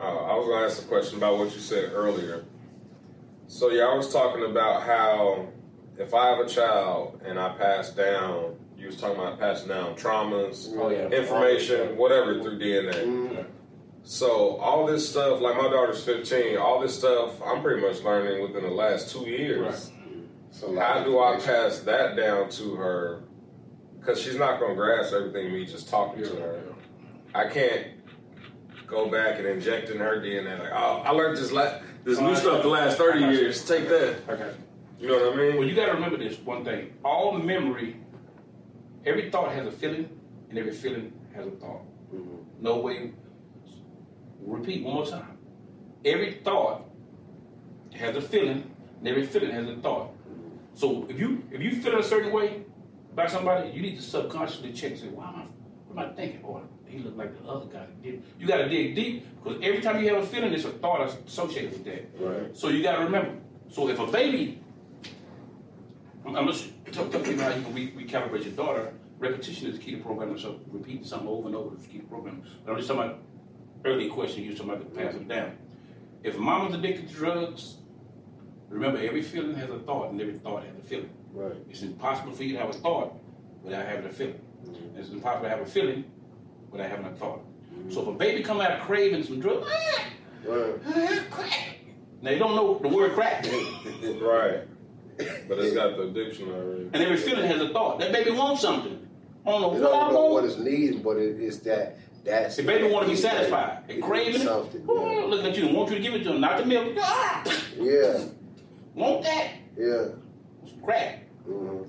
Uh, I was gonna ask a question about what you said earlier. So yeah, I was talking about how if I have a child and I pass down, you was talking about passing down traumas, Oh, yeah. information, whatever through DNA. Mm-hmm. So all this stuff, like my daughter's 15, all this stuff I'm pretty much learning within the last two years. Right. So, How do I pass that down to her? Because she's not gonna grasp everything me just talking to her. I can't go back and inject in her DNA like, oh, I learned this la- this new Oh, stuff the last thirty got you. years. Take that. Okay. You know what I mean? Well, you got to remember this one thing. All memory, every thought has a feeling, and every feeling has a thought. Mm-hmm. No way. Repeat one more time. Every thought has a feeling, and every feeling has a thought. So if you if you feel a certain way about somebody, you need to subconsciously check. Say, why am I? What am I thinking? Or he looked like the other guy. that did. You got to dig deep because every time you have a feeling, there's a thought associated with that. Right. So you got to remember. So if a baby, I'm, just tell people how you can re- recalibrate your daughter. Repetition is the key to programming. So repeating something over and over is the key to programming. But I'm just talking about early question. You somebody to pass them down. If mama's addicted to drugs, remember every feeling has a thought and every thought has a feeling. Right. It's impossible for you to have a thought without having a feeling. Mm-hmm. It's impossible to have a feeling without having a thought. So if a baby come out craving some drugs, Right. crack. Now you don't know the word crack. right. But it's got the addiction already. And every feeling has a thought. That baby wants something. I don't know what I know what want. is needed, but it is that that's The baby want to be satisfied. They craving something. Oh, Yeah. Looking at you want you to give it to them, not the milk. Ah, Yeah. want that? Yeah. It's crack. hmm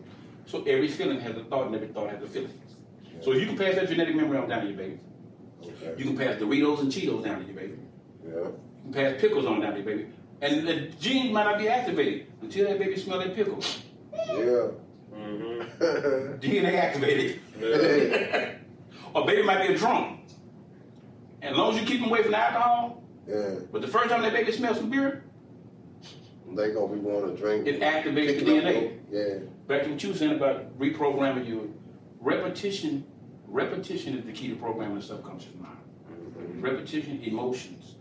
So every feeling has a thought, and every thought has a feeling. So if you can pass that genetic memory on down to your baby. Okay. You can pass Doritos and Cheetos down to your baby. Yeah. You can pass pickles on down to your baby. And the gene might not be activated until that baby smells that pickle. Yeah. Mm-hmm. DNA activated. Yeah. or baby might be a drunk. And as long as you keep them away from the alcohol, yeah. but the first time that baby smells some beer, They gonna be wanting to drink. It activates the Picking up DNA. milk. Yeah. back to what you were saying about reprogramming you, repetition, repetition is the key to programming the subconscious mind. Mm-hmm. Repetition, emotions,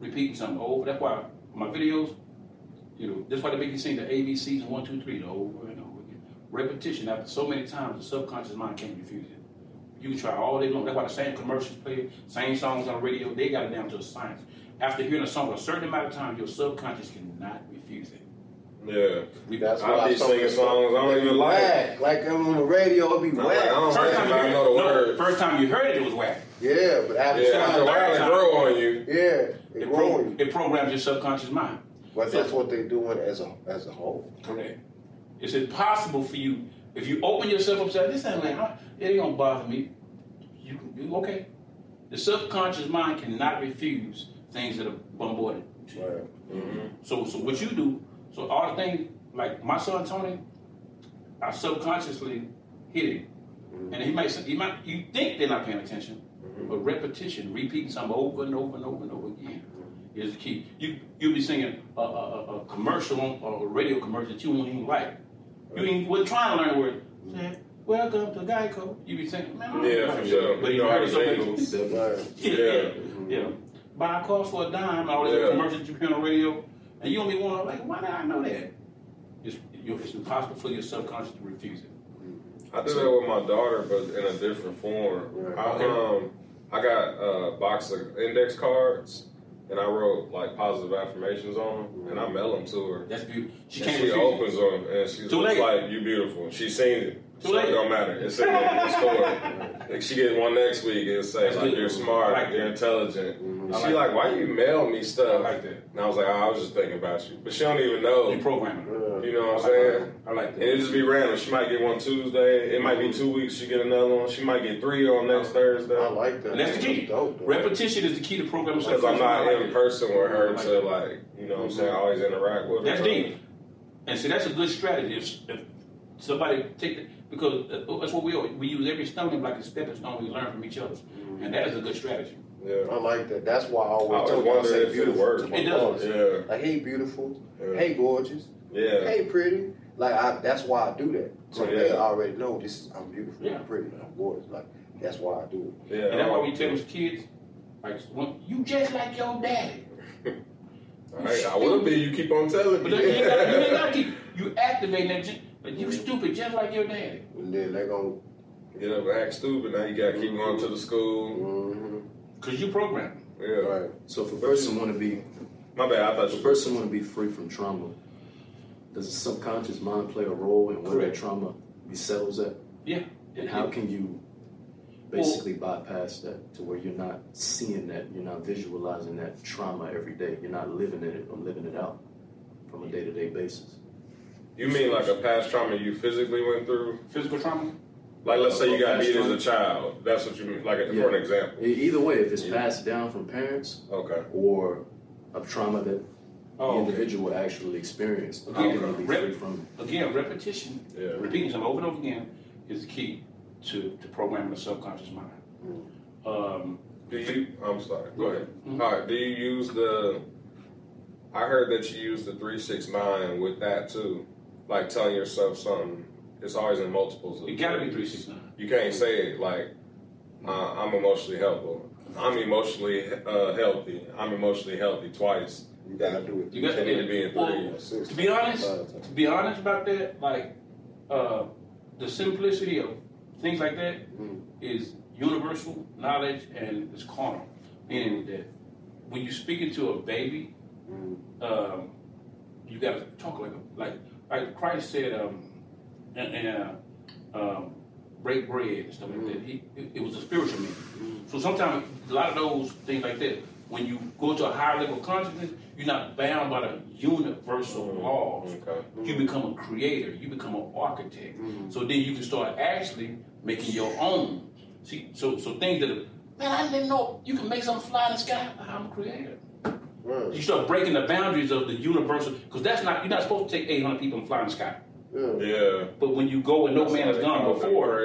repeating something over. That's why my videos, you know, that's why they make you sing the ABCs and one, two, three over and over again. Repetition after so many times, the subconscious mind can't refuse it. You can try all day long. That's why the same commercials play, same songs on the radio. They got it down to a science. After hearing a song a certain amount of time, your subconscious cannot. Yeah. We- That's I why be singing of the stuff- songs I don't they be even like. Whack. Like on the radio, it be I'm like, I whack. don't First like time it, you I heard know the no, words. First time you heard it, it was whack. Yeah, but after Yeah, time, after a while it grow on you. yeah, it, It, grow pro- on you. it programs your subconscious mind. But that's what they're doing as a as a whole. Correct. It's impossible for you if you open yourself up. Say, this ain't like it ain't gonna bother me. You, you okay? The subconscious mind cannot refuse things that are bombarded. to you. Right. Mm-hmm. So, so what you do? So all the things like my son Tony, I subconsciously hit him, mm-hmm. and he might say- he might you think they're not paying attention, mm-hmm. but repetition, repeating something over and over and over and over again mm-hmm. is the key. You you'll be singing a, a, a, a commercial or a radio commercial that you won't even like. You ain't wasn't trying to learn word. Say, Welcome to Geico. You be saying, man, I don't Yeah, like for sure. But You you know how heard it to so many jingles. Yeah, Yeah. yeah, yeah. Buy a car for a dime, all these Yeah. commercials you hear on the radio, and you don't want to like, why did I know that? It's, it's impossible for your subconscious to refuse it. I do that with my daughter, but in a different form. I um, I got a box of index cards, and I wrote like positive affirmations on them, and I mail them to her. That's beautiful. She she opens them, and she's Too late. like, "You beautiful." She's seen it. Too so late. It don't matter. It's in the store. Like she get one next week. It'll say like, you're smart, I like you're intelligent. Mm-hmm. And I she like like, why you mail me I stuff? like that. And I was like, oh, I was just thinking about you, but she don't even know. You programming. her. You know what I'm I like saying? that. I like And it just be random. She might get one Tuesday. It might be mm-hmm. two weeks. She get another one. She might get three on next Thursday. I like that. And that's the key. Dope. Repetition is the key to programming. Because I'm not subconscious. in person with her I like to that. like, you know what I'm mm-hmm. saying, always interact with her. That's deep. And see, that's a good strategy. If, if somebody take the, because uh, that's what we always, we use every stone like a stepping stone. We learn from each other, and that is a good strategy. Yeah. I like that. That's why I I always always tell you wonder say if it beautiful works. to my It does. Yeah. Like, hey, beautiful. Yeah. Hey, gorgeous. Yeah. Hey, pretty. Like, I, that's why I do that. So Yeah. they already know this is I'm beautiful, Yeah. I'm pretty, I'm gorgeous. Like, that's why I do it. Yeah. And that's why we tell those kids, Like when, you just like your daddy. All right, I will be. You keep on telling me. But then you, gotta, you ain't gotta keep you activating that. Gen- But you stupid, just like your daddy. And then they gonna. Get up and act stupid. Now you gotta keep going to the school. Mm-hmm. Cause you programmed. Yeah. Right. So if a person want to be, My bad. I thought if a person want to be free from trauma, does the subconscious mind play a role in where that Correct. trauma resettles at? Yeah. And how can you basically bypass that to where you're not seeing that, you're not visualizing that trauma every day, you're not living in it or living it out from a day to day basis? You mean like a past trauma you physically went through? physical trauma? Like, let's say you got Past beat as a child. That's what you mean. Like, Yeah. for an example. Either way, if it's Yeah. passed down from parents Okay. or a trauma that the Oh, okay. individual actually experienced, Okay. how be Rep- free from it? Again, repetition, Yeah. repeating something over and over again is the key to, to programming the subconscious mind. Um, Do you? I'm sorry. Go ahead. Mhm. All right. Do you use the? I heard that you use the three six nine with that too, like telling yourself something. It's always in multiples. of it gotta be threes. three six nine. You can't say it like uh, I'm emotionally helpful. I'm emotionally uh, healthy. I'm emotionally healthy twice. You gotta do it. You got They need to be in well. Six To be honest, times. to be honest about that, like uh, the simplicity of things like that is Mm. universal knowledge and it's carnal. Meaning that when you're speaking to a baby, Mm. um, you got to talk like a, like like Christ said, um, and, and uh, um, break bread and stuff like that. He, it, it was a spiritual meaning. So sometimes a lot of those things like that, when you go to a higher level of consciousness, you're not bound by the universal laws. Okay. You become a creator. You become an architect. So then you can start actually making your own. See, so so things that are, man, I didn't know you can make something fly in the sky. I'm a creator. Right. You start breaking the boundaries of the universal because that's not you're not supposed to take 800 people and fly in the sky. Yeah. Yeah. But when you go where no man has gone before,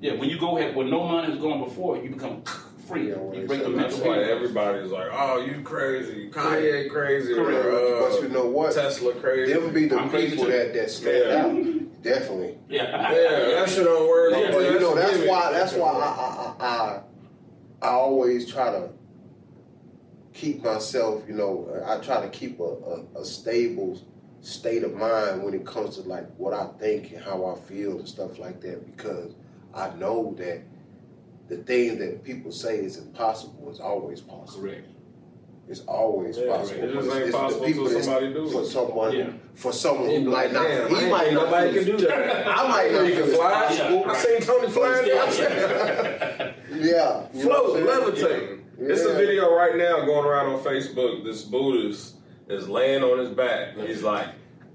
Yeah. yeah, when you go ahead where no man has gone before, you become free. Yeah, you they break the say mental That's why everybody's like, "Oh, you crazy, Kanye crazy, or Correct. uh, But you know what? Tesla crazy." Them be the I'm people that, that stand Yeah. out. Definitely. Yeah, yeah, that shit don't work. Yeah, but you know That's that's why that's why I I, I I always try to keep myself, you know, I try to keep a, a, a stable state of mind when it comes to like what I think and how I feel and stuff like that because I know that the thing that people say is impossible is always possible. correct. It's always Yeah, possible. it just But ain't it's the possible people till that's- somebody do for it. someone Yeah. for someone who might like, not "Damn, he might not nobody can do that. I might not You can fly. possible. I seen Tony flying Yeah. Yeah. you know float, what I'm saying? levitating. It's a video right now going around on Facebook. This Buddhist is laying on his back. He's like,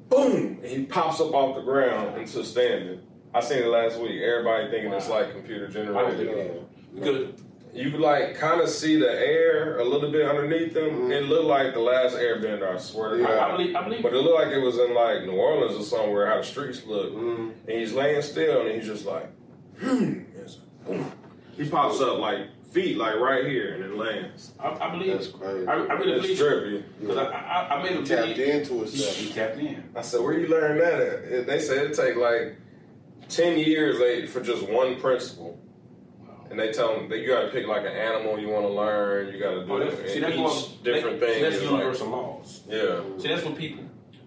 boom, and he pops up off the ground into standing. I seen it last week. Everybody thinking it's like computer I don't think generated. it is. Because You could like kind of see the air a little bit underneath them. Mhm. It looked like the last Airbender. I swear to Yeah. God. I, I believe, I believe But it looked like it was in like New Orleans or somewhere. How the streets look. Mhm. And he's laying still, and he's just like, hmm. It's like, boom. He pops up like feet, like right here, and it lands. I, I believe That's crazy. I, I really It's believe trippy. because I, I, I made a tapped video. into He, himself. he tapped in. I said, where you learn that at? It- They said it take like ten years eh, for just one principle. And they tell them that you got to pick like an animal you want to learn. You got to do Oh, it. that's, see, and that's each what, different that, thing. That's is like- laws. yeah. See, that's what people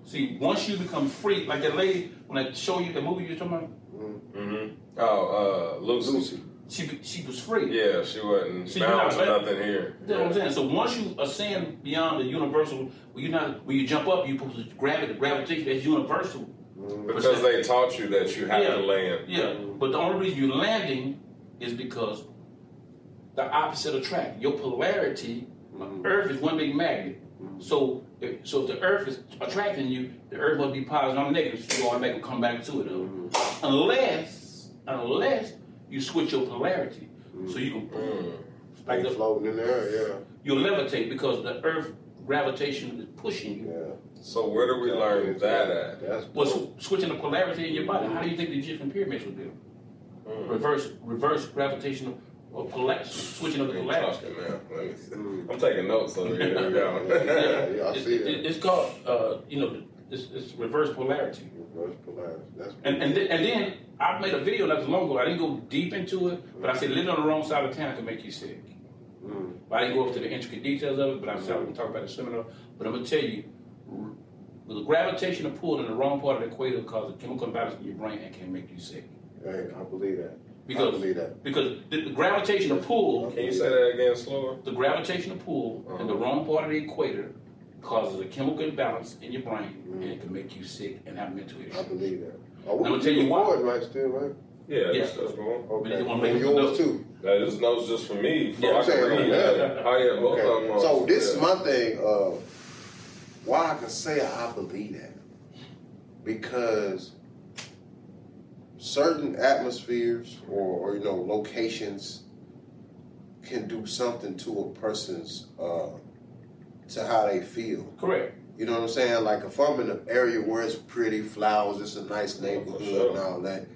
see. Once you become free, like that lady when I show you the movie you're talking about, Mm-hmm. Oh, uh, Lucy. Lucy. She she was free. Yeah, she wasn't See, bound to nothing here. Know what I'm saying? So once you ascend beyond the universal, when you not when you jump up, you supposed to grab it. The gravitation that's universal. Mm-hmm. Because they taught you that you have Yeah. to land. Yeah, but the only reason you're landing is because the opposite attract. Your polarity, mm-hmm. Earth is one big magnet. Mm-hmm. So, if, so if the Earth is attracting you, the Earth must be positive or negative. So you automatically come back to it. though. Unless, unless you switch your polarity, so you can Mm. like the, floating in there, yeah. you'll levitate because the Earth gravitation is pushing you. Yeah. So where do we learn that at? That's Well, dope. switching the polarity in your body. How do you think the Egyptian pyramids were built? Mm. Reverse, reverse gravitational, or pola- switching of the Ain't polarity. talking now. Let me. Mm. I'm taking notes over here. There we go. Yeah, yeah, I It- see it- that. it's called, uh, you know, it's, it's reverse polarity. Reverse polarity. That's And and, th- and then I made a video not too long ago. I didn't go deep into it, but I said living on the wrong side of town can make you sick. Mm. I didn't go up to the intricate details of it, but I said we can talk about the seminar. But I'm gonna tell you, r- the gravitational pull in the wrong part of the equator causes a chemical imbalance in your brain and can make you sick. Hey, I believe that. I Because believe that. because the, the gravitational pull, Can you say that again slower? the gravitational pull in the wrong part of the equator causes a chemical imbalance in your brain and it can make you sick and have mental issues. I believe that. Oh, we I'ma tell you why. record, right? Still, right? Yeah, Yeah. that's, that's cool. Okay. you wanna make yours notes? too. That is notes just for me. For Yeah, I I'm saying, read. yeah. Yeah. Oh yeah, both of them. Okay. So this is yeah. my thing. Uh, why I can say I believe that because certain atmospheres or, or you know locations can do something to a person's uh, to how they feel. Correct. You know what I'm saying? Like if I'm in an area where it's pretty, flowers, it's a nice neighborhood sure. and all that,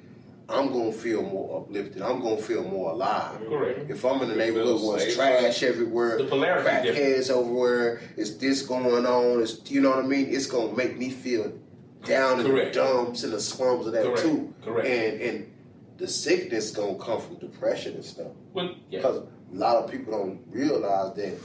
I'm gonna feel more uplifted. I'm gonna feel more alive. Correct. If I'm in a neighborhood where it's trash everywhere, The polarity is different. crackheads everywhere, it's this going on, it's you know what I mean? It's gonna make me feel down in Correct. the dumps and the slums of that Correct. too. Correct. And and the sickness gonna come from depression and stuff. Well, yeah. Because a lot of people don't realize that s-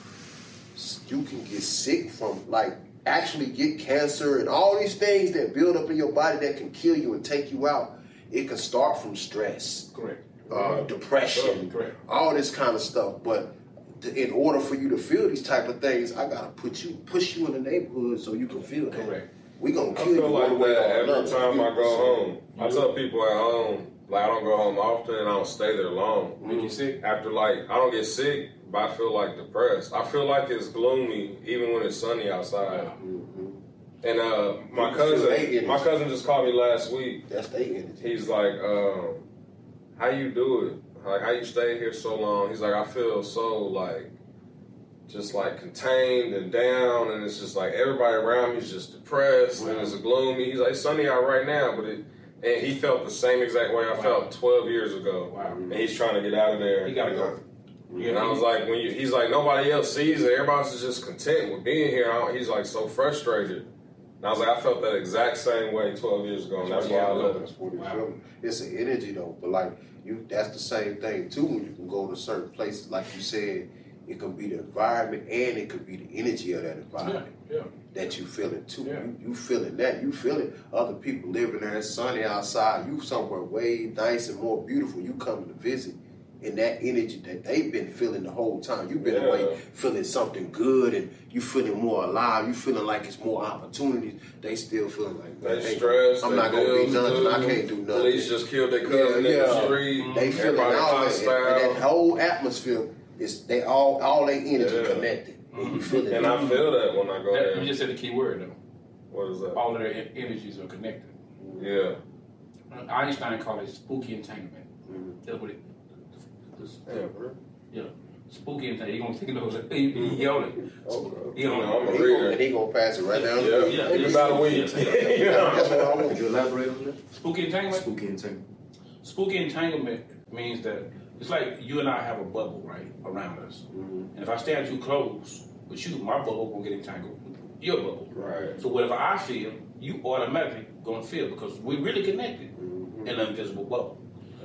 you can get sick from like actually get cancer and all these things that build up in your body that can kill you and take you out. It can start from stress, Correct. uh, depression, Correct. all this kind of stuff. But th- in order for you to feel these type of things, I gotta put you push you in the neighborhood so you can feel that. Correct. We gonna I kill you feel like way that every another. time I go home. I tell people at home, like I don't go home often and I don't stay there long. Make you sick. After like I don't get sick, but I feel like depressed. I feel like it's gloomy even when it's sunny outside. Mhm. And uh, my You feel they cousin, my cousin just called me last week. That's their energy. He's like, um, "How you do it? Like how you stay here so long?" He's like, "I feel so like." Just like contained and down, and it's just like everybody around me is just depressed and it's gloomy. He's like, "It's sunny out right now," but it, and he felt the same exact way I Wow. felt 12 years ago. Wow. And he's trying to get out of there. He gotta go. And I was like, when you, he's like, nobody else sees it. Everybody's just content with being here. I He's like so frustrated. And I was like, I felt that exact same way 12 years ago, and that's why I left. That's what it Wow. It's an energy though, but like you, that's the same thing too. When you can go to certain places, like you said, it can be the environment and it could be the energy of that Yeah. environment Yeah. that you feeling too. Yeah. You, you feeling that. You feeling other people living there. It's sunny outside. You somewhere way nice and more beautiful. You coming to visit. And that energy that they've been feeling the whole time, you've been Yeah. away feeling something good, and you feeling more alive. You feeling like it's more opportunities. They still feeling like They hey, stressed. I'm not gonna be bills nothing. I can't do nothing. Police just killed their cousin Yeah, in the street. They feeling Everybody all that, and, and that whole atmosphere is they all all their energy Yeah. connected. And you feel it. And I feel that when I go That, you just said the key word though. What is that? All of their energies are connected. Yeah. Einstein called it spooky entanglement. Mhm. That's what it. This- Yeah, bro. Spooky entanglement. You gonna think those? He, he yelled it. Okay. You know, You I'm a he, gonna, reader. he gonna pass it right down. Yeah, the Yeah. About a week. Yeah. You? That's what I want. Would you elaborate on that? Spooky entanglement. Spooky entanglement. Spooky entanglement means that it's like you and I have a bubble right around us, Mhm. and if I stand too close with you, my bubble will get entangled with your bubble. Right. So whatever I feel, you automatically gonna feel because we're really connected Mhm. in an invisible bubble.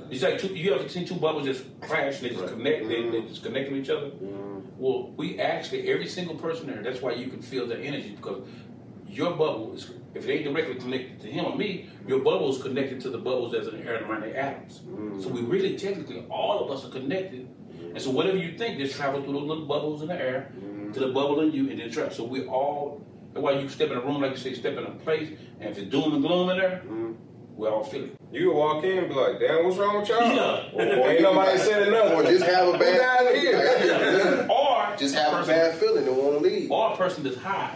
It's like two, you ever seen two bubbles just crash, they just connect, they, they mm-hmm. just connect with each other. Mhm. Well, we actually every single person there. That's why you can feel the energy because your bubble is if it ain't directly connected to him or me, your bubble is connected to the bubbles that's in the air around the atoms. So we mm-hmm. really technically all of us are connected. Mm-hmm. And so whatever you think, just travel through those little bubbles in the air to the bubble in you and then travel. So we all that's why you step in a room like you say, step in a place, and if it's doom and gloom in there, we all feel it. You walk in and be like, damn, what's wrong with y'all? Yeah. Or- Ain't nobody saying nothing. Or just have a Who bad down here? Or Just a have a bad feeling and want to leave. or a person that's high.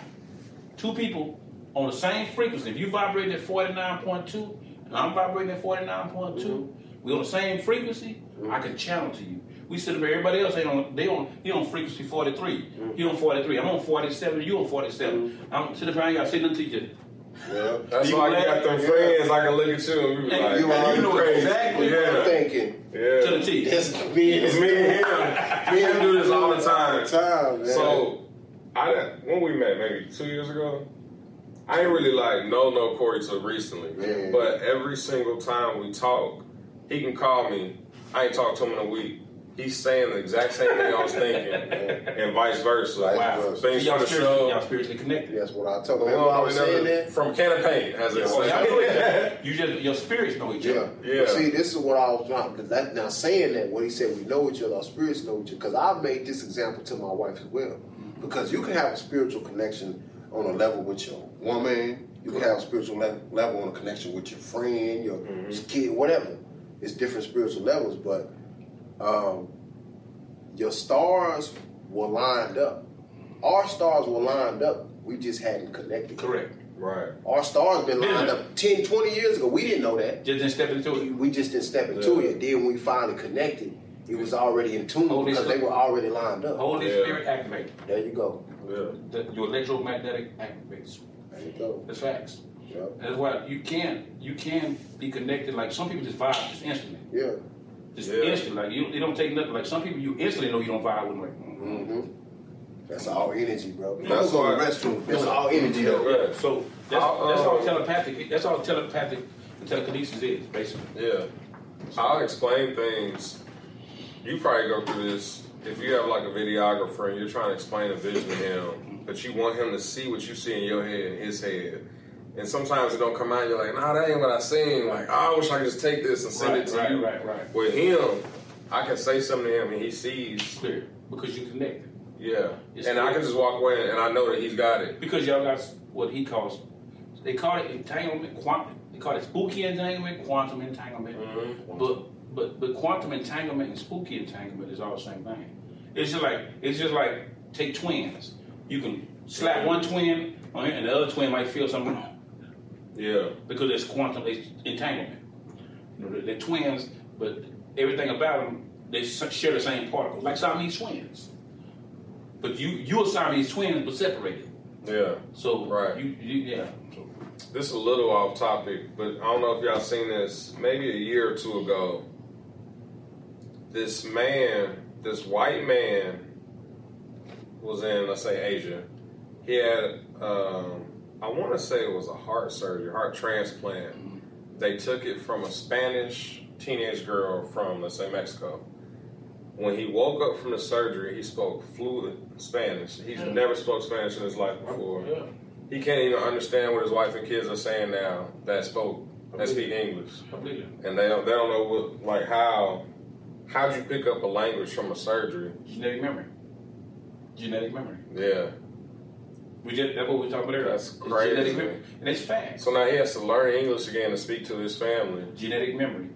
Two people on the same frequency. If you vibrate at 49.2 and I'm vibrating at 49.2, mm-hmm. we on the same frequency, I can channel to you. We sit there, everybody else ain't on they on he on frequency 43. He on 43. I'm on 47, you on 47. Mm-hmm. I'm sitting around, I say nothing to you. Yeah. That's You why you got them friends. I can look at you and we be like, you man, you know crazy. exactly what I'm Thinking. Yeah. To the T. That's me It's me and him. Me and him do this all the time. Time, man. So, I didn't- when we met, maybe two years ago, I ain't really like know no Corey till recently. Yeah. But every single time we talk, he can call me. I ain't talked to him in a week. He's saying the exact same thing I was thinking, and vice versa. Vice Wow. versa. Things y'all, from the spiritually, show. y'all spiritually connected. That's what I told Well, him. Remember I was saying that? From can of paint, as it Well, y'all know each other. You just your spirits know each Yeah. other. Yeah. But See, this is what I was trying. Cause that, now saying that, when he said we know each other, our spirits know each other. Because I've made this example to my wife as well. Mm-hmm. Because you can have a spiritual connection on a level with your woman. You can have a spiritual le- level on a connection with your friend, your mm-hmm. kid, whatever. It's different spiritual levels, but um, your stars were lined up. Our stars were lined up. We just hadn't connected. Correct. Right. Our stars been lined Yeah. up 10, 20 years ago. We didn't know that. Just didn't step into it. We just didn't step into Yeah. it. Then when we finally connected, it was already in tune Holy because they were already lined up. Holy Yeah. Spirit activate. There you go. Yeah. The, your electromagnetic activates. There you go. That's facts. Yep. That's why you can you can be connected. Like some people just vibe just instantly, Yeah. Just Yeah. instantly. Like you, it don't take nothing. Like some people you instantly know you don't vibe with. Like, mm. Mm-hmm. That's all energy, bro. That's That's go to restroom. That's all energy, though. Yeah. so that's, I'll, that's all um, telepathic. That's all telepathic telekinesis is basically. Yeah. I'll explain things. You probably go through this if you have like a videographer and you're trying to explain a vision to him, but you want him to see what you see in your head, in his head. And sometimes it don't come out. You're like, nah, that ain't what I seen. Like, oh, I wish I could just take this and send Right, it to right, you. right, right. With him, I can say something to him and he sees. Clear because you connected. Yeah, It's and I can just walk away and I know that he's got it. Because y'all got what he calls, they call it entanglement, quantum, they call it spooky entanglement, quantum entanglement. Mhm. But but but quantum entanglement and spooky entanglement is all the same thing. It's just like it's just like take twins. You can slap one twin on it, and the other twin might feel something wrong Yeah, because it's quantum entanglement. You know, they're, twins, but everything about them they share the same particles, like Siamese twins. But you you are Siamese twins, but separated. yeah. So Right. you, you yeah. This is a little off topic, but I don't know if y'all seen this. Maybe a year or two ago, this man, this white man, was in let's say Asia. He had, um, I want to say it was a heart surgery, heart transplant. Mm-hmm. They took it from a Spanish teenage girl from let's say Mexico. When he woke up from the surgery, he spoke fluent Spanish. He's Yeah. never spoke Spanish in his life before. yeah. He can't even understand what his wife and kids are saying now that spoke that speak English, Completely. and they don't they don't know what like how how'd you pick up a language from a surgery? Genetic memory. Genetic memory. Yeah. We just that's what we talked about earlier. That's It's crazy. Genetic memory, and it's facts. So now he has to learn English again to speak to his family. genetic memory.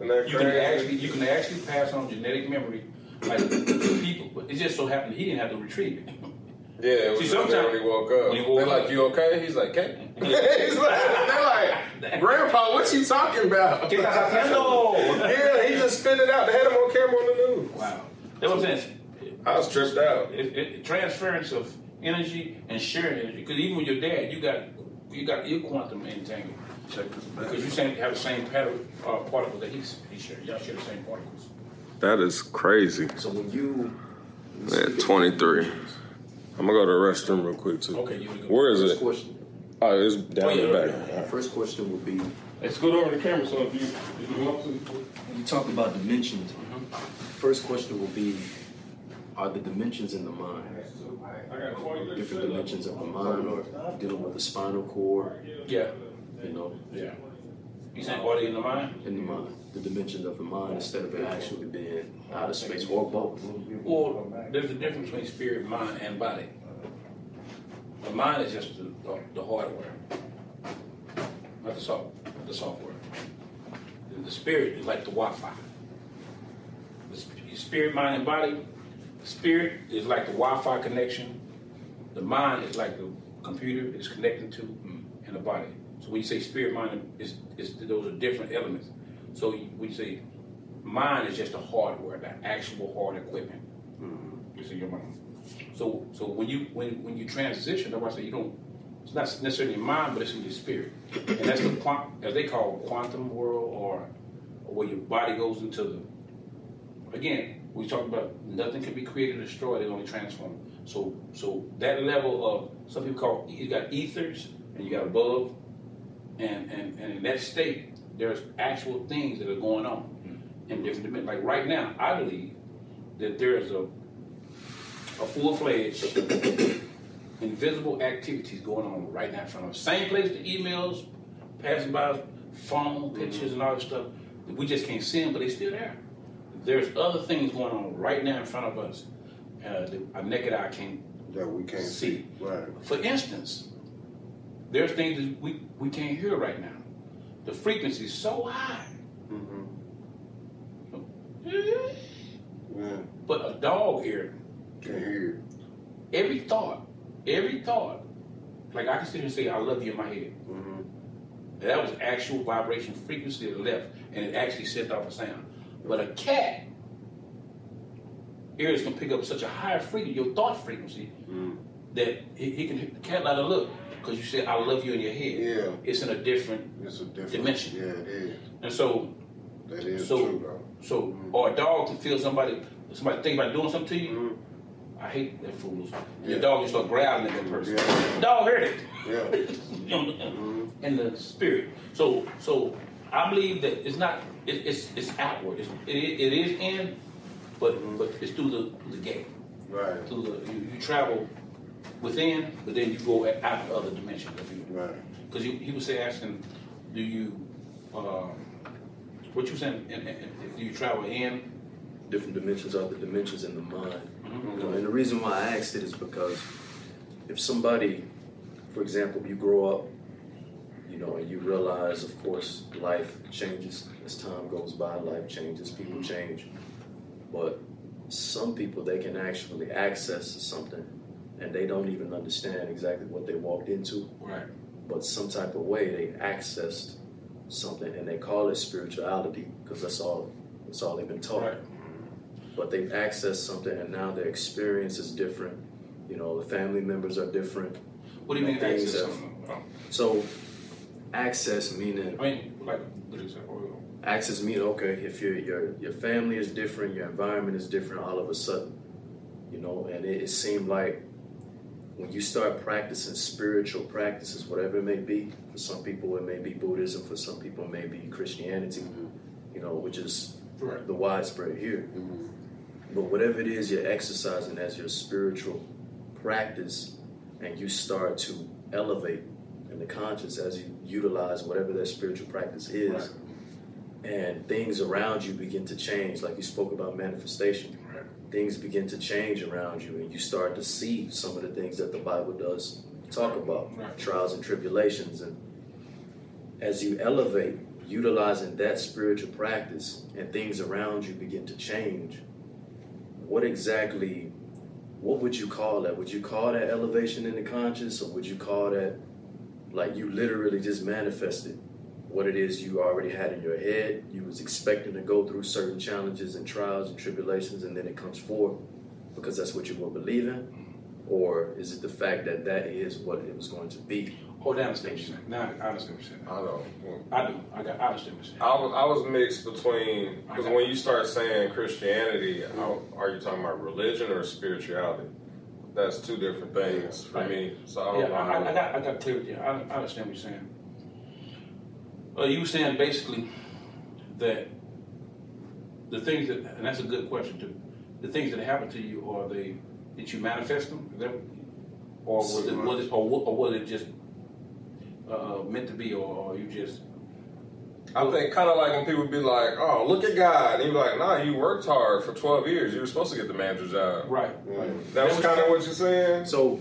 And that You can crazy? actually you can actually pass on genetic memory like to people, but it just so happened he didn't have to retrieve it. yeah, it was See, sometimes- when he woke up. he woke They're like, "You okay?" He's like, "Okay." He's like, they're like, "Grandpa, what you talking about?" Hello. yeah, he just spit it out. They had him on camera on the news. Wow. What I'm saying. I was tripped out. It, it, transference of energy and sharing energy. Because even with your dad, you got you got your quantum entangled. Because you same, have the same pattern, uh, particles that he's he shares. Y'all share the same particles. That is crazy. So when you Man, 23. I'm gonna go to the restroom real quick too. Okay, you go- Where is first it? question, Oh, it's down Oh, yeah, the yeah, back. first question would be Let's go over the camera. So if you if you want to, you talk about dimensions. First question will be: Are the dimensions in the mind different dimensions of the mind, or dealing with the spinal cord? yeah, You know, yeah. You saying body in the mind? in the mind, the dimensions of the mind instead of it actually being outer space or both. Well, there's a difference between spirit, mind, and body. The mind is just the, the, the hardware, not the soft, the software. The, the spirit is like the Wi-Fi. The spirit, mind, and body. The spirit is like the Wi-Fi connection. The mind is like the computer it's connecting to, and the body. So when you say spirit, mind, is is those are different elements. So you say mind is just the hardware, the actual hard equipment. Mm-hmm. It's in your mind. So so when you when when you transition, that's why I say you don't. It's not necessarily your mind, but it's in your spirit, and that's the quant, as they call it, quantum world, or, or where your body goes into the. Again, we talk about nothing can be created or destroyed; it only transformed. So so that level of some people call you got ethers and you got above, and and and in that state, there's actual things that are going on. Hmm. in different dimensions. Like right now, I believe that there is a a full fledged invisible activities going on right now in front of us. Same place the emails passing by, phone hmm. pictures and all that stuff. We just can't see them, but they're still there. There's other things going on right now in front of us. Uh, that our naked eye can't that we can't see. see. Right. For instance, there's things that we, we can't hear right now. The frequency is so high. Mm-hmm. Mm-hmm. Yeah. But a dog ear, Can hear. every thought, every thought, like I can sit here and say, I love you in my head. Mm-hmm. That was actual vibration frequency that left, and it actually sent off a sound. But a cat ears can pick up such a higher frequency, your thought frequency, Mm. that he, he can the cat let it look because you said I love you in your head. Yeah. It's in a different, It's a different Dimension. Yeah, it is. and so That is So- true though. so or a dog can feel somebody somebody think about doing something to you. Mhm. I hate that fools. Yeah. Your dog just start growling at that person. Yeah. Dog heard it. Yeah. Mhm. in the spirit. So, so I believe that it's not. It, it's it's outward. It's, it, it is in, but but it's through the the gate. Right. Through the you, you travel within, but then you go out to other dimensions. Right. Because he, he was say asking, do you uh, what you saying? In, in, in- do you travel in? Different dimensions are the dimensions in the mind. Mhm. You know, and the reason why I asked it is because if somebody, for example, you grow up, you know, and you realize, of course, life changes as time goes by. Life changes, people mm-hmm. change, but some people they can actually access something, and they don't even understand exactly what they walked into, Right. but some type of way they accessed something, and they call it spirituality because that's all that's all they've been taught Right. but they've accessed something and now their experience is different. You know, the family members are different. What do you mean Things access? that- Oh, So, access meaning I mean, like good example. access mean okay if your your your family is different, your environment is different. All of a sudden, you know, and it, it seemed like when you start practicing spiritual practices, whatever it may be. For some people, it may be Buddhism. For some people, it may be Christianity. You know, which is Right. the widespread here. Mhm. But whatever it is you're exercising as your spiritual practice, and you start to elevate in the conscience as you utilize whatever that spiritual practice is, Right. and things around you begin to change, like you spoke about manifestation. Right. Things begin to change around you, and you start to see some of the things that the Bible does talk about Right. trials and tribulations. And as you elevate, utilizing that spiritual practice, and things around you begin to change, what exactly, what would you call that? Would you call that elevation in the conscious, or would you call that like you literally just manifested what it is you already had in your head? You was expecting to go through certain challenges and trials and tribulations, and then it comes forth because that's what you were believing, mm-hmm. or is it the fact that that is what it was going to be? Oh, now I understand what you're saying. Now I understand what you're saying. I don't. I do. I got. I understand what you're saying. I was, I was mixed between because when you start saying Christianity, mm-hmm. how, are you talking about religion or spirituality? That's two different things for Right. me. So I Yeah. I, I, I got. I got clarity. I, I understand what you're saying. Uh, you were saying basically that the things that, and that's a good question too. The things that happen to you, are they did you manifest them? Is that, or was it was it or, or was it just uh, meant to be, or, or you just I think kind of like when people be like, "Oh, look at God," and you're like, "Nah, you worked hard for 12 years. You were supposed to get the manager job." right? Yeah. That was kind of what you're saying. So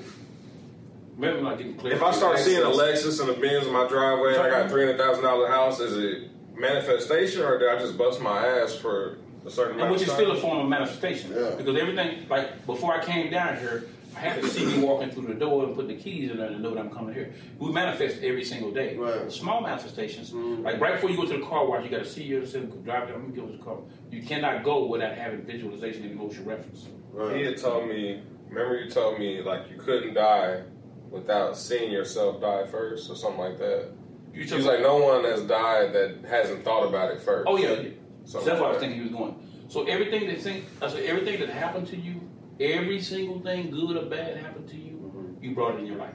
Maybe I'm not getting clear. If I start seeing a Lexus and a Benz in my driveway, and I got three hundred thousand dollar house, is it manifestation or did I just bust my ass for a certain And amount which of is still a form of manifestation. Yeah. Because everything, like before I came down here, I had to see me walking through the door and put the keys in there to know that I'm coming here. We manifest every single day. Right. Small manifestations. Mhm. Like right before you go to the car wash, you got to see yourself drive down. Let me go to the car. You cannot go without having visualization and emotional reference. He had told me. Remember, you told me like you couldn't die without seeing yourself die first, or something like that. You He's like, no one has died that hasn't thought about it first. Oh yeah. So that's what I was thinking he was going. So everything that think, I said everything that happened to you, every single thing, good or bad, happened to you, Mhm. you brought it in your life.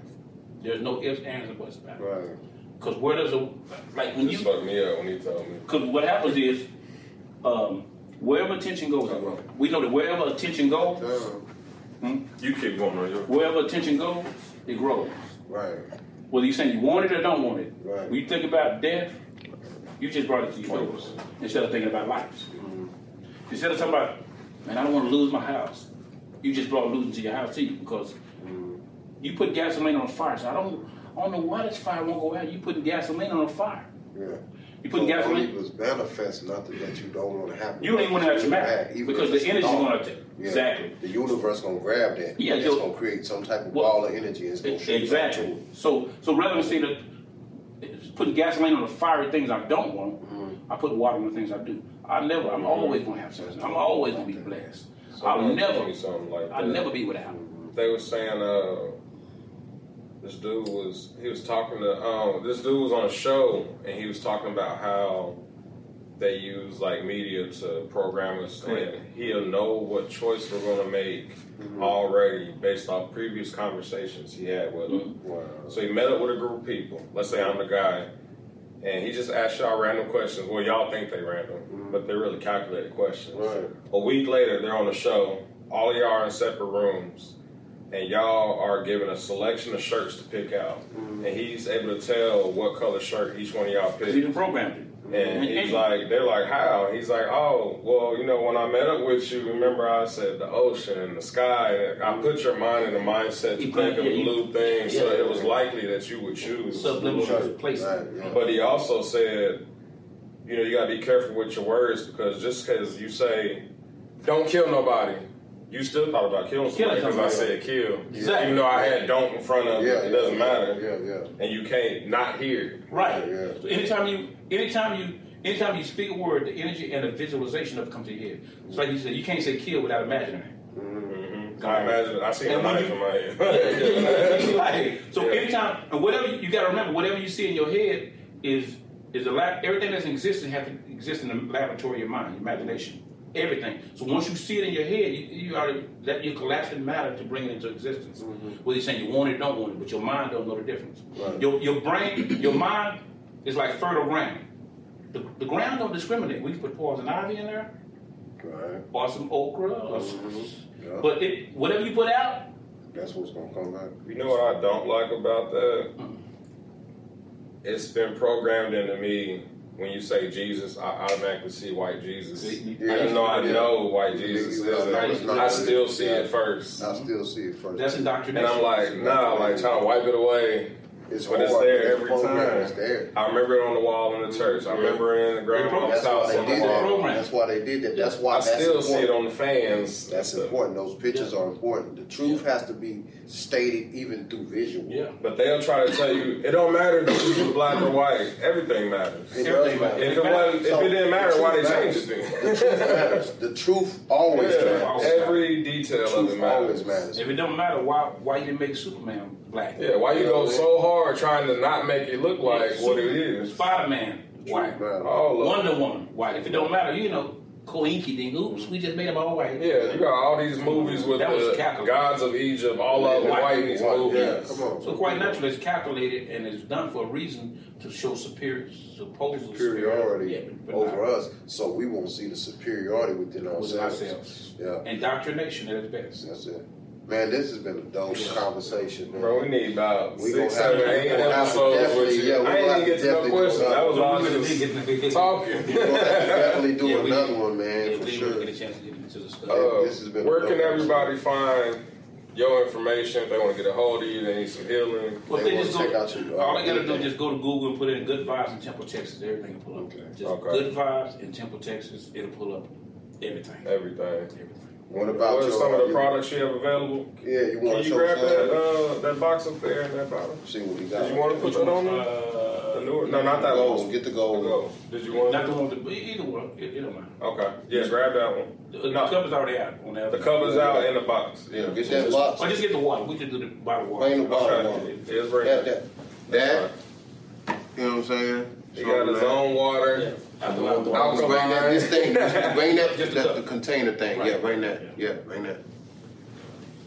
There's no ifs, ands, or buts about it. Right. Because where does a like when This you fucked me up when he told me. because what happens is um, wherever attention goes, it grows. We know that wherever attention goes, Damn. You keep going on your. wherever attention goes, it grows. Right. Whether you saying you want it or don't want it. Right. When you think about death, you just brought it to your doors instead of thinking about life. Instead of talking about, man, I don't want to lose my house. You just brought losing to your house to you because you put gasoline on a fire. So I don't, I don't know why this fire won't go out. You putting gasoline on a fire. Yeah. You putting So gasoline. It was manifest nothing that you don't want to happen. You don't even want to have your matter because the energy's going to Yeah. exactly. The universe gonna grab that. Yeah, it's gonna create some type of Well, ball of energy. And it's gonna shoot it back to Exactly. So so rather than say that putting gasoline on the fiery things I don't want, Mm-hmm. I put water on the things I do. I never. I'm always gonna have success. I'm always gonna be blessed. I'll never. me something like I'll that. never be without. They were saying uh, this dude was he was talking to um, this dude was on a show and he was talking about how they use like media to program us Correct. and he'll know what choice we're going to make already based off previous conversations he had with them. Wow. So he met up with a group of people. Let's say I'm the guy, and he just asked y'all random questions. Well, y'all think they random, mm-hmm. but they're really calculated questions. Right. A week later, they're on the show. All of y'all are in separate rooms, and y'all are given a selection of shirts to pick out. Mm-hmm. And he's able to tell what color shirt each one of y'all Because he picked. done programmed it. And he's like, they're like, how? He's like, oh, well, you know, when I met up with you, remember I said the ocean and the sky. I put your mind in the mindset to think of put- yeah, blue things, so yeah. it was likely that you would choose. subliminal Right. placement. Right. Yeah. But he also said, you know, you got to be careful with your words because just because you say, don't kill nobody, you still thought about killing somebody Killing because I said kill. Exactly. Even though I had don't in front of Yeah. it, it doesn't yeah, matter. Yeah. Yeah. And you can't not hear. Right. Yeah, yeah. So anytime you, anytime you, anytime you speak a word, the energy and the visualization of it comes to your head. It's like you said, you can't say kill without imagining it. Mm-hmm. I imagine, It. I see a knife in my head. So Yeah. anytime, and whatever you, you got to remember, whatever you see in your head is is a lab. Everything that's existing has to exist in the laboratory of your mind, your imagination, everything. So once you see it in your head, you, you already that you collapsing matter to bring it into existence. Whether you're saying you want it, don't want it, but your mind don't know the difference. Right. Your your brain, your mind is like fertile ground. The, the ground don't discriminate. We can put poison ivy in there, Right. or some okra, or some, Yeah. but it whatever you put out, That's what's gonna come back. You know what I don't like about that? It's been programmed into me when you say Jesus, I automatically see white Jesus. See, Yeah. Even though I Yeah. know white Yeah. Jesus Yeah. is, No, it's not. I still see it first. I still see it first. that's indoctrination. And. I'm like, nah, like trying to wipe it away. It's but it's there every time. is there. I remember it on the wall in the church. I remember it in the grandma's That's why house they on the did wall. that. That's why they did that. That's why I that's still important. see it on the fans. That's important. Those pictures are important. The truth has to be stated even through visual. yeah. But they'll try to tell you it don't matter if you're black or white. Everything matters. It Everything does matter. If it wasn't, if it didn't matter, the why they truth changed it The truth matters. The truth always then? matters. Every detail The of it truth always matters. matters. If it don't matter, why why you didn't make Superman black? Yeah, why you go so hard trying to not make it look like what it is? Spider Man, white. Truth matters. All oh, Wonder Woman, white. If it don't matter, you know, Koinky ding. Oops, we just made them all white. Yeah, you got all these movies with That was the calculated. gods of Egypt, all of them White. white in these White, movies. yeah, come on. So quite naturally, it's calculated and it's done for a reason to show superior, supposed Superiority yeah, but over not us, so we won't see the superiority within within ourselves. ourselves. Yeah, Indoctrination at its best. that's it. Man, this has been a dope conversation, man. Bro, we need about We six, gonna have seven, to- eight we gonna have episodes with you. yeah, we I gonna ain't even get to no definitely questions. do That was all We're gonna just get- talking. We're gonna have to definitely do Yeah, we- another one, man, Yeah, for we sure. get a chance to get into the stuff. Uh, This has been where can everybody find your information if they want to get a hold of you? They need some healing. Well, They they wanna just check go, out your- all they gotta do is just go to Google and put in good vibes in Temple, Texas. Everything will pull up. Okay. Just Okay. good vibes in Temple, Texas. It'll pull up everything. Everything. Everything. What about What your, some of the you- products you have available? Yeah, you want to you show grab that uh, that box up there and that bottle? See what we got. Did you want to put that on there? Uh, The newer? No, not that gold? one. Get the The gold. gold. Did you want Not the one with the either one. It, it don't matter. Okay. Yeah, grab that one. The, the No. cover's already out on the other. The cover's out in the box. Yeah, get that box. Or just get the water. We can do the bottle water. Plain the bottle Okay. water. It's bring That, that. that, that. You know what I'm saying? He got his own water. Yeah. Out the Bring water. Alkaline. that, this thing, bring that, Just the that cup. the container thing. Right. Yeah, bring that. Yeah. Yeah, bring that.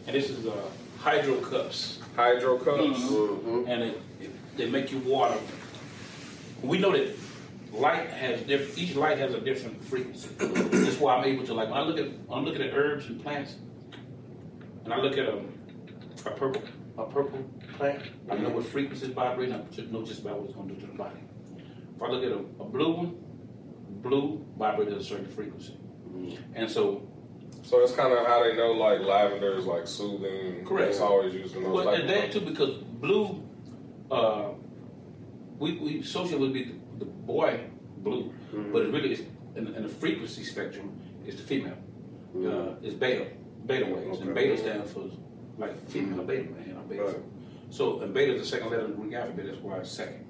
And this is uh, hydro cups. Hydro cups. Mhm. Mm-hmm. and it, it, they make you water. We know that light has different. Each light has a different frequency. That's why I'm able to like when I look at when I'm looking at herbs and plants, and I look at a, a purple a purple plant, I know what frequency it's vibrating. I just know just about what it's going to do to the body. If I look at a, a blue one, blue vibrates at a certain frequency, and so So it's kind of how they know like lavender is like soothing. Correct. It's always using those. Well, and that too, because blue, uh, we we associate with be the, the boy blue, but it really is in, in the frequency spectrum is the female. Uh, it's beta, beta waves, and beta stands for like female beta man or beta. Right. So and beta is the second letter in the Greek alphabet. That's why it's second.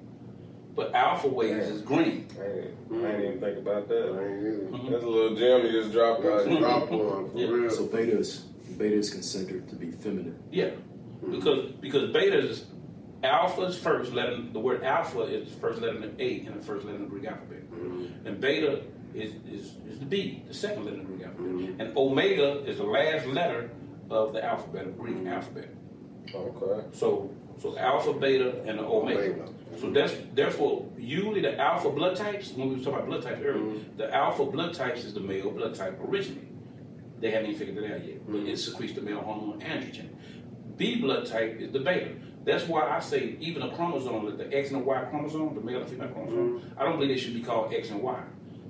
But alpha waves is green. I ain't, I ain't even think about that. ain't either. Mm-hmm. That's a little gem you just dropped out. Just drop one for Yeah. real. So beta is beta is considered to be feminine. Yeah, because because beta is alpha is first letter. The word alpha is first letter in the A in the first letter in the Greek alphabet, mm-hmm. and beta is, is is the B, the second letter in the Greek alphabet, mm-hmm. and omega is the last letter of the alphabet of Greek alphabet. Okay. So so alpha, beta, and the omega. Omega. So that's therefore usually the alpha blood types. When we were talking about blood types earlier, mm-hmm. the alpha blood types is the male blood type originally. They haven't even figured that out yet, but it mm-hmm. secretes the male hormone androgen. B blood type is the beta. That's why I say even a chromosome, like the X and the Y chromosome, the male and female chromosome, mm-hmm. I don't believe they should be called X and Y.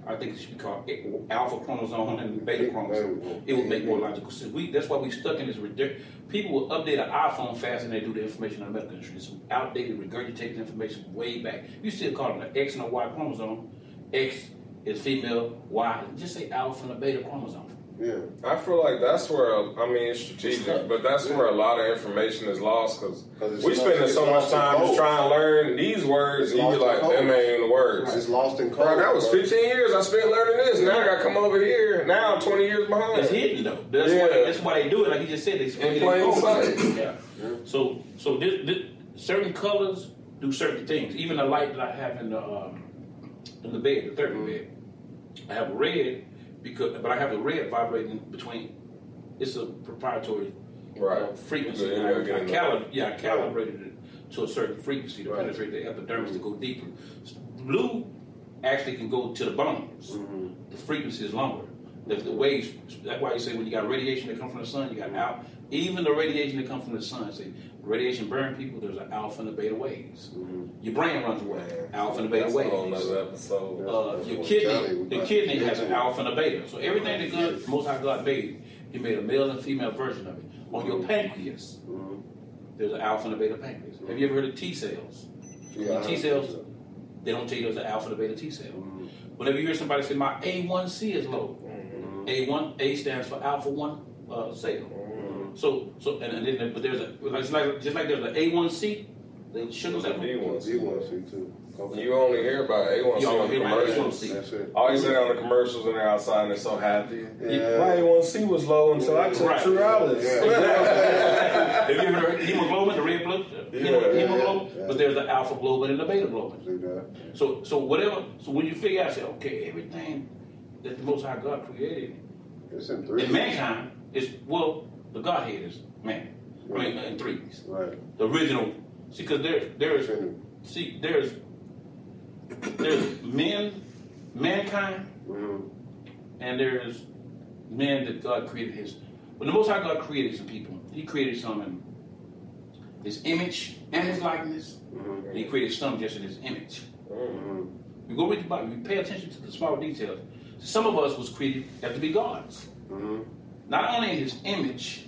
I think it should be called alpha chromosome and beta chromosome. It would make more logical sense. We, that's why we stuck in this ridiculous. People will update an iPhone faster than they do the information on the medical industry. It's outdated, regurgitated information way back. You still call them an X and a Y chromosome. X is female, Y. Just say alpha and a beta chromosome. Yeah. I feel like that's where I mean it's strategic, but that's where a lot of information is lost because we lost- spending so much time just trying to learn these words, It's and you be like, them ain't the words. It's lost in code. Bro, that was bro. 15 years I spent learning this. Now I got to come over here. Now I'm 20 years behind. It's hidden though. That's Yeah. why. That's why they do it. Like you just said, they speak it plain code. sight. Yeah. So, so this, this, certain colors do certain things. Even the light that I have in the um, in the bed, the 3rd bed, I have red because, but I have the red vibrating between. It's a proprietary Right. uh, frequency. Yeah, yeah, I, I calib- yeah, I calibrated it to a certain frequency to Right. penetrate the epidermis to go deeper. Blue actually can go to the bones. The frequency is longer. The, the waves. That's why you say when you got radiation that comes from the sun, you got out. Even the radiation that comes from the sun, say radiation burn people. There's an alpha and a beta waves. Your brain runs away. Alpha and a beta That's waves. episode. Uh, your kidney, the kidney has an alpha and a beta. So everything that God, Most High God made, He made a male and female version of it. On your pancreas, there's an alpha and a beta pancreas. Have you ever heard of T cells? Yeah, T cells, they don't tell you there's an alpha and a beta T cell. Whenever you hear somebody say my A1C is low, A1 A stands for alpha one uh, cell. So so and, and then but there's a like, just like just like there's an A1C, the sugar There's a level. B1. B1C too. Okay. You only hear about A1C You on only the hear about commercials. That's it. All you see on the commercials and they're outside and they're so happy. Yeah. My A1C was low until I took Right. Trulicity. Yeah. Have you ever heard hemoglobin, the red blood Yeah, hemo- yeah, hemoglobin? yeah. But there's the alpha globin and the beta globin. See? So so whatever. So when you figure out, say, okay, everything that the Most High God created It's in three. in mankind is well, the Godhead is man. I mean, in threes. Right. The original. See, because there there is see there's there's men, mankind, Mhm. and there's men that God created his. But the Most High God created some people, He created some in His image and His likeness. Mhm. And He created some just in His image. Mhm. You go read the Bible, you pay attention to the small details. Some of us was created have to be gods, Mhm. Not only His image,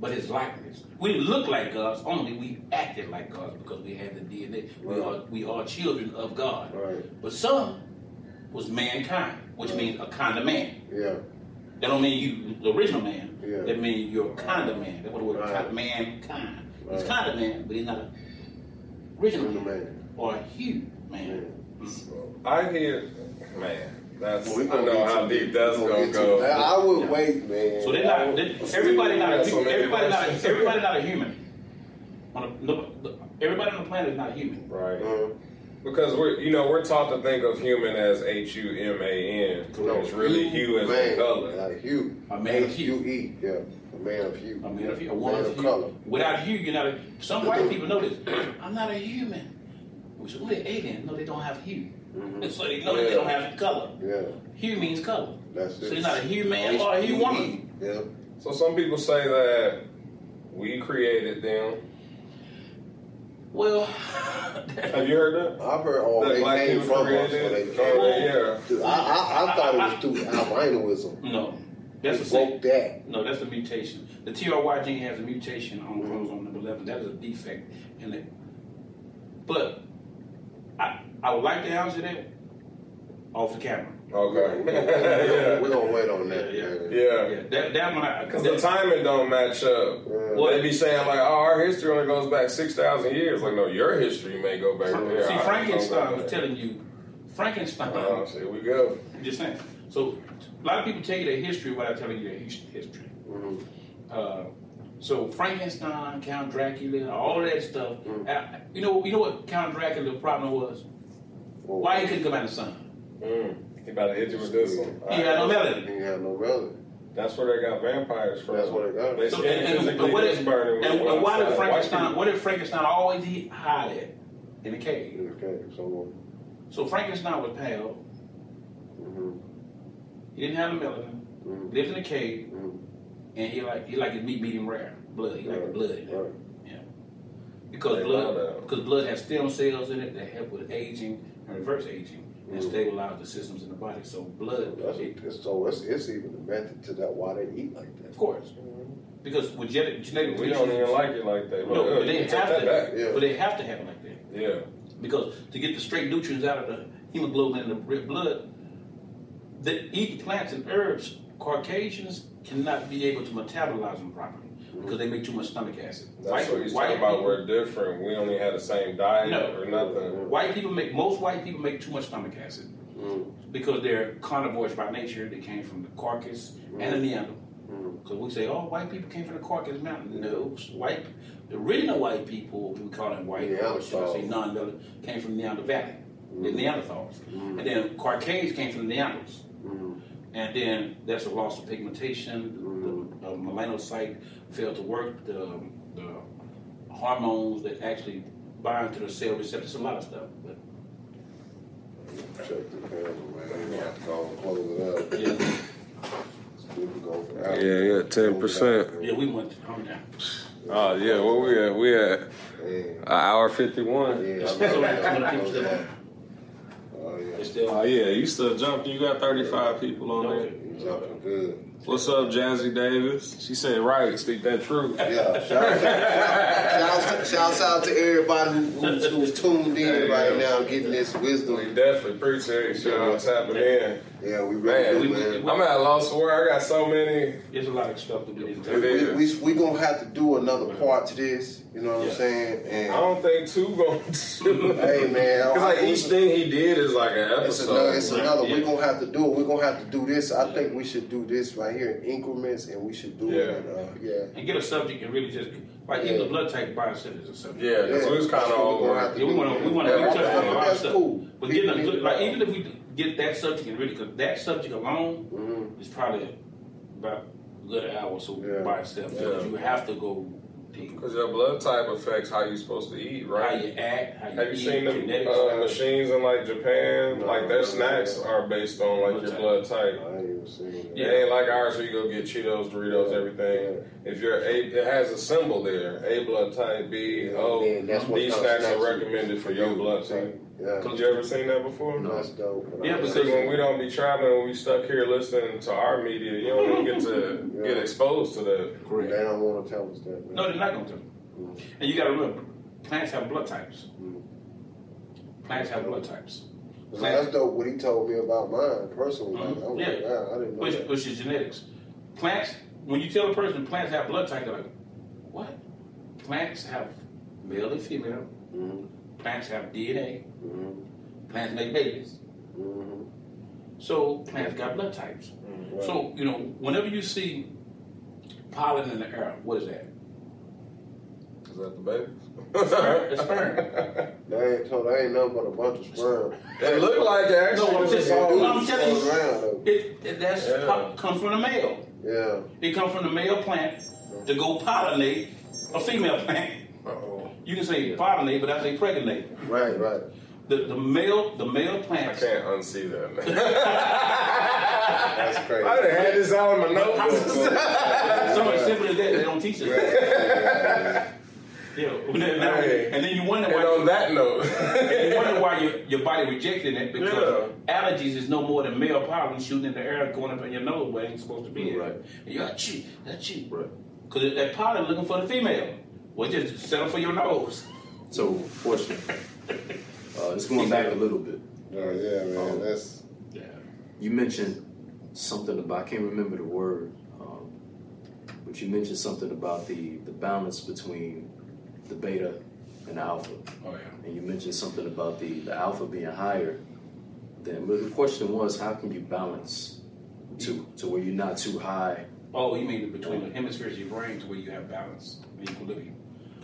but His likeness. We didn't look like gods, only we acted like gods because we had the DNA. We Right. are we are children of God. Right. But some was mankind, which means a kind of man. Yeah. That don't mean you the original man. Yeah. That means you're a kind of man. That's what the word Right. kind, mankind. He's kind of man, but he's not a original Original man, man. or a huge man. Man. I hear, man, that's, Well, we I gonna know how deep that's gonna get to go. that. I would Yeah. wait, man. So they're not. They, everybody not. A, That's so everybody not. A, everybody not a human. On a, no, everybody on the planet is not human. Right. Uh, Because we're, you know, we're taught to think of human as H U M A N. no, It's really hue as man, the color. Like hue. A man of H hue. U E. Yeah. A man of hue. I mean, if you're a A woman man of of hue, color. without hue, you're not a. Some white people know this. I'm not a human. We say, we're alien. No, they don't have hue. Mhm. So they know that they don't have color. Yeah, Hue means color. that's So it. you're not a hue man or a hue woman. Yeah. So some people say that we created them. Well, Have you heard that? I've heard all That they black came people from us. created they came. Oh, yeah. Dude, I, I, I thought it was through albinoism. no. That's They the same. broke that. No, that's a mutation. The TRY gene has a mutation on chromosome number 11. That is a defect in it. But I, I would like to answer that off the camera. Okay. We're yeah. gonna wait on that. Yeah, man. Yeah. Yeah, that, that one, Because the timing don't match up. Yeah. Well, they be saying like, "Oh, our history only goes back six thousand years." Like, no, your history may go back there. See, Ours Frankenstein don't was telling you, Frankenstein, Oh, here we go. I'm just saying. So, a lot of people tell you their history without telling you their his- history. Mhm. Uh, so Frankenstein, Count Dracula, all that stuff. Mm. Uh, you know, you know what Count Dracula's problem was? Well, Why he couldn't come out of the sun? Mm. He about to hit you with this one. He had no melody. He melanin. ain't have no relevance. That's where they got vampires from. That's where they got it. They So, skin and, and, physically but what gets if, burning and, and why did Frankenstein? people- What did Frankenstein always he hide at in a cave? Okay, so. So Frankenstein was pale. Mm-hmm. He didn't have the melanin. mhm, Lived in a cave, mhm. And he like he like his meat medium rare, blood. He like the Right, blood in it. right. because They blood because blood has stem cells in it that help with aging and reverse aging and Mhm. stabilize the systems in the body. So blood, That's, it- so it's, it's even a method to that why they eat like that. of course, because with genetic genetic We don't even like it like that. No, but they have to. back. Yeah. But they have to have it like that Yeah. because to get the straight nutrients out of the hemoglobin in the red blood, the eating plants and herbs, Caucasians cannot be able to metabolize them properly because they make too much stomach acid. That's what he's talking about. We're different. We only had the same diet No. or nothing. White people make most white people make too much stomach acid Mm, because they're carnivores by nature. They came from the Caucasus and the Neanderthal. mm, Because we say, oh, white people came from the Caucasus Mountain. No, white, the original white people, we call them white, or should I say non came from Neanderthal Valley, the Neanderthals. Mm. And then Caucasians came from the Neanderthals. And then there's a loss of pigmentation, the, the melanocyte failed to work, the, the hormones that actually bind to the cell receptors, a lot of stuff. But check the camera, man. We have to go and close it up. yeah, We go. Yeah, yeah, 10%. yeah we went, how many Oh yeah, where we at? We at an hour fifty one. Yeah, yeah. It's still Oh yeah, you still jumping. You got thirty five people on there. Jumping good. What's up, Jazzy Davis? She said right. Speak that truth. Yeah, shout, shout, shout, shouts out to everybody who, who's, who's tuned in right now, getting this We wisdom. definitely appreciate y'all tapping in. Yeah, we Man, really we- do, man. I'm at a loss for word. I got so many. There's a lot of stuff to do. We, is. we, we gonna have to do another part to this. You know what Yeah. I'm saying? I don't think two going to. hey, man, Cause like each thing he did is like an It's episode. another, it's another. Yeah. We're gonna have to do it. We're gonna have to do this. I think we should do this right here in increments, and we should do it. Yeah. In, uh, yeah. and get a subject and really just like even the blood type by itself is a subject. Yeah, because we was kind of all we're gonna have to Yeah, we want to we want to I touch on a lot of stuff. cool. But People getting a good, like even if we get that subject and really, because that subject alone Mhm. is probably about a good hour or so Yeah. by itself. Because Yeah. you have to go deep. Because your blood type affects how you're supposed to eat, right? How right? you act, how you Have you eat, seen the uh, machines in like Japan? No, like their no, snacks no. are based on like Blood your type. blood type. I ain't even seen that. Yeah. It ain't like ours where you go get Cheetos, Doritos, everything. If you're A, it has a symbol there: A blood type, B, O. Yeah, that's These kind of snacks are recommended for your blood See? type. Yeah, Did you ever seen that before? No, that's dope. Yeah, because when we don't be traveling, when we stuck here listening to our media. You don't even get to Yeah. get exposed to that. they don't want to tell us that. Man. No, they're not going to. Mm. And you got to remember, plants have blood types. Mm. Plants have blood types, So that's dope. What he told me about mine personally. Mhm. Like, I was Yeah. like, I didn't know which, that. which is genetics. Plants, when you tell a person plants have blood type, they're like, what? Plants have male and female. Mhm. Plants have DNA. Mhm. Plants make babies. Mhm. So plants got blood types. Right. So, you know, whenever you see pollen in the air, what is that? Is that the baby? Sperm. It's sperm. They ain't told. They ain't nothing but a bunch of sperm. It look like it actually. No, I'm just- all- I'm telling you. Around. It, it that's Yeah. comes from the male. Yeah. It comes from the male plant to go pollinate a female plant. Uh-oh. You can say pollinate, but I say pregnate. Right. Right. The, the male the male I can't unsee that, man. That's crazy. I done had this out in my notes. so much simple as that, they don't teach us. Yeah. Yeah, and then, now- Hey. and then you wonder and why on that note, you wonder why your, your body rejecting it because allergies is no more than male pollen shooting in the air going up in your nose where it ain't supposed to be. Right. And you're like, cheat, that cheat. Right. Because that pollen looking for the female. Well, just settle for your nose. So, question. Uh, just going back a little bit. Oh, yeah, man. That's Yeah. You mentioned something about I can't remember the word, um, but you mentioned something about the the balance between the beta and the alpha, Oh yeah. and you mentioned something about the the alpha being higher. Then, but the question was, how can you balance to to where you're not too high? Oh, you mean between the hemispheres of your brain to where you have balance and equilibrium.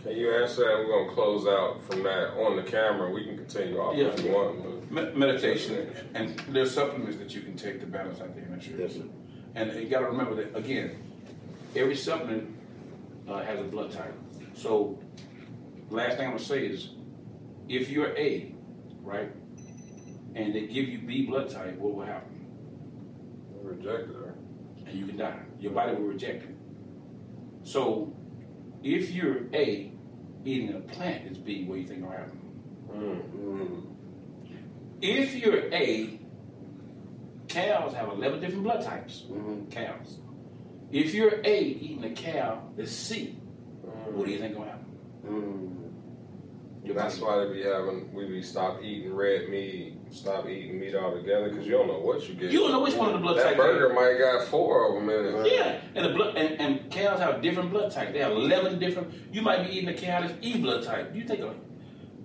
Can you answer that? We're gonna close out from that on the camera. We can continue off if you want. But meditation and there's supplements that you can take to balance out the hemispheres. Definitely. And you got to remember that again, every supplement uh, has a blood type. So, last thing I'm gonna say is, if you're A, right, and they give you B blood type, what will happen? rejected her. And you can die. Your body will reject it. So, if you're A, eating a plant that's B, what do you think will happen? Mm. mm, If you're A, cows have 11 different blood types. mhm. Cows. If you're A, eating a cow that's C, what do you think will happen? Your That's body- why they be having we be stop eating red meat, stop eating meat altogether because you don't know what you get. You don't know which one of the blood that types. burger might got four of them in it. Yeah, and the blood and, and cows have different blood types. They have eleven different. You might be eating a cow that's E blood type. You think of it.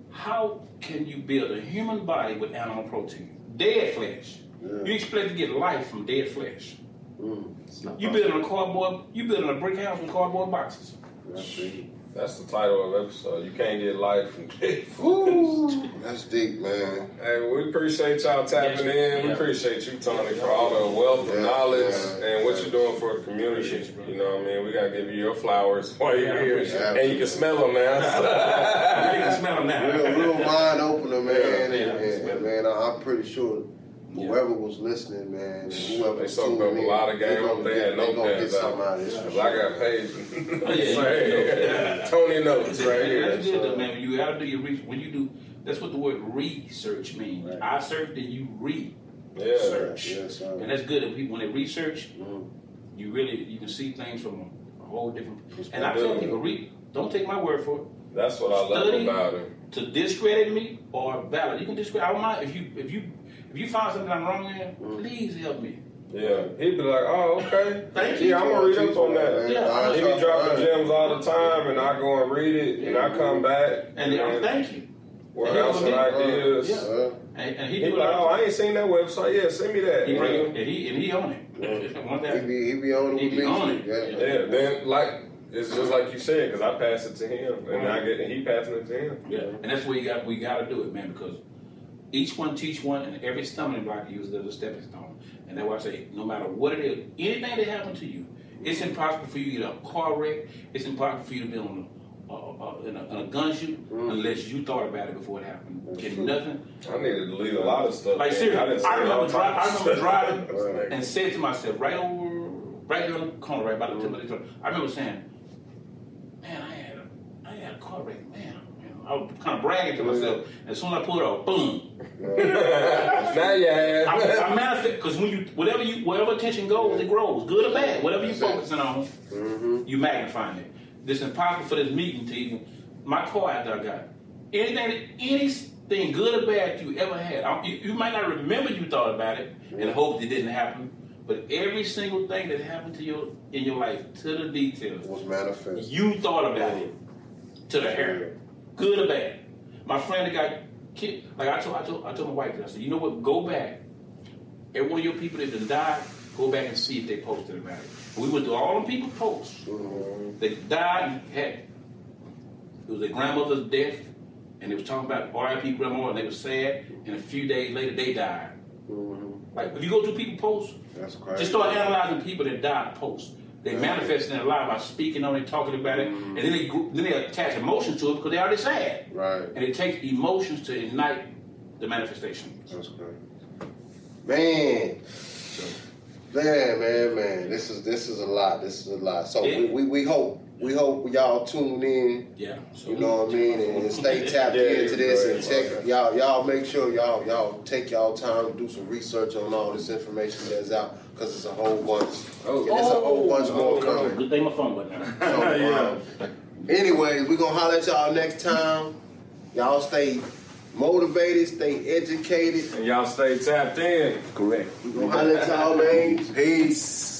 How can you build a human body with animal protein? Dead flesh. Yeah. You expect to get life from dead flesh. Mm. You possible. building a cardboard. You building a brick house with cardboard boxes. That's deep. That's the title of the episode. You can't get life from dead. Woo. That's deep, man. Hey, we appreciate y'all tapping in. We Yeah. appreciate you, Tony, for all the wealth of Yeah, knowledge yeah, and what yeah. you're doing for the community. Appreciate you. You know what I mean? We gotta give you your flowers while you're Yeah, here, appreciate and you can smell them man. You now. can smell them now. Real, real mind opener, man. Yeah, and, yeah, and, and, man, I- I'm pretty sure whoever was listening, man, and whoever They was soaked tuning up a in, lot of they game. gonna They get- had they gonna get notepads something out out. of this. for Cause sure. I got paid. Oh, yeah, Right. Tony knows right here. That's good, though, so. man. You gotta do your research. When you do, that's what the word research means. Right. I search, then you read. Yeah. Search. Yes, sir. And that's good. If people, when they research, Mhm. you really you can see things from a, a whole different. Perspective. And I tell people, read. Don't take my word for it. That's what I love Study. about him. To discredit me or valid, you can discredit. I don't mind if you if you if you find something I'm wrong in. Please help me. Yeah, he'd be like, "Oh, okay, Thank you. Yeah, I'm gonna read up on that." Yeah, He be dropping gems all the time, and I go and read it, and I come back And then I'm thank you. what and else he'll and ideas. Yeah. Uh, And, and he He do be like, "Oh, I ain't seen that website. Yeah, send me that." he bring know? it, and he and he on it. One he be he be on it He be on it. Yeah. Yeah, then like it's just like you said, because I pass it to him, and I get and he passing it to him. Yeah, and that's where you got we got to do it, man, because each one teach one, and every stumbling block use as a stepping stone. And that's why I say, no matter what it is, anything that happened to you, it's impossible for you to get a car wreck. It's impossible for you to be on a, uh, uh, in, a, in a gun shoot unless you thought about it before it happened. Can nothing. I need to delete a lot of stuff. Like man. seriously, I all remember, dri- I remember driving and said to myself, right over, right here on the corner, right by the tip of the truck, I remember saying, "Man, I had a, I had a car wreck, man." I was kind of bragging to myself. As soon as I pulled it off, boom. now you have. I, I manifest because when you, whatever you, whatever attention goes, it grows, good or bad. Whatever you That's it. focusing on, Mm-hmm. you magnifying it. This impossible for this meeting to even. My car after I got anything, anything good or bad you ever had. I, you, you might not remember you thought about it and hoped it didn't happen, but every single thing that happened to you in your life, to the details, Was manifest. you thought about it to the hair, good or bad. My friend that got killed, like I told, I told, I told my wife, I said, you know what? Go back. Every one of your people that died, go back and see if they posted about it. We went through all the people posts. Mhm. They died and had it was their grandmother's death, and they was talking about RIP grandma, and they were sad. And a few days later, they died. Mhm. Like if you go through people posts, just start analyzing people that died post. They manifest in their life by speaking on it, talking about it, mm-hmm. and then they then they attach emotions to it because they already sad. Right. And it takes emotions to ignite the manifestation. That's great. Man. Man, man, man. This is this is a lot. This is a lot. So Yeah. we, we, we hope we hope y'all tune in. Yeah. So You know what I mean, and, and stay tapped Yeah, into this and check y'all. Y'all make sure y'all y'all take y'all time to do some research on all this information that's out because it's a whole bunch. Oh. and it's a whole bunch more coming. Good thing my phone went down. So, Yeah. um, anyway, we're gonna holler at y'all next time. Y'all stay motivated, stay educated. And y'all stay tapped in. Correct. We're gonna holler at y'all, man. Peace.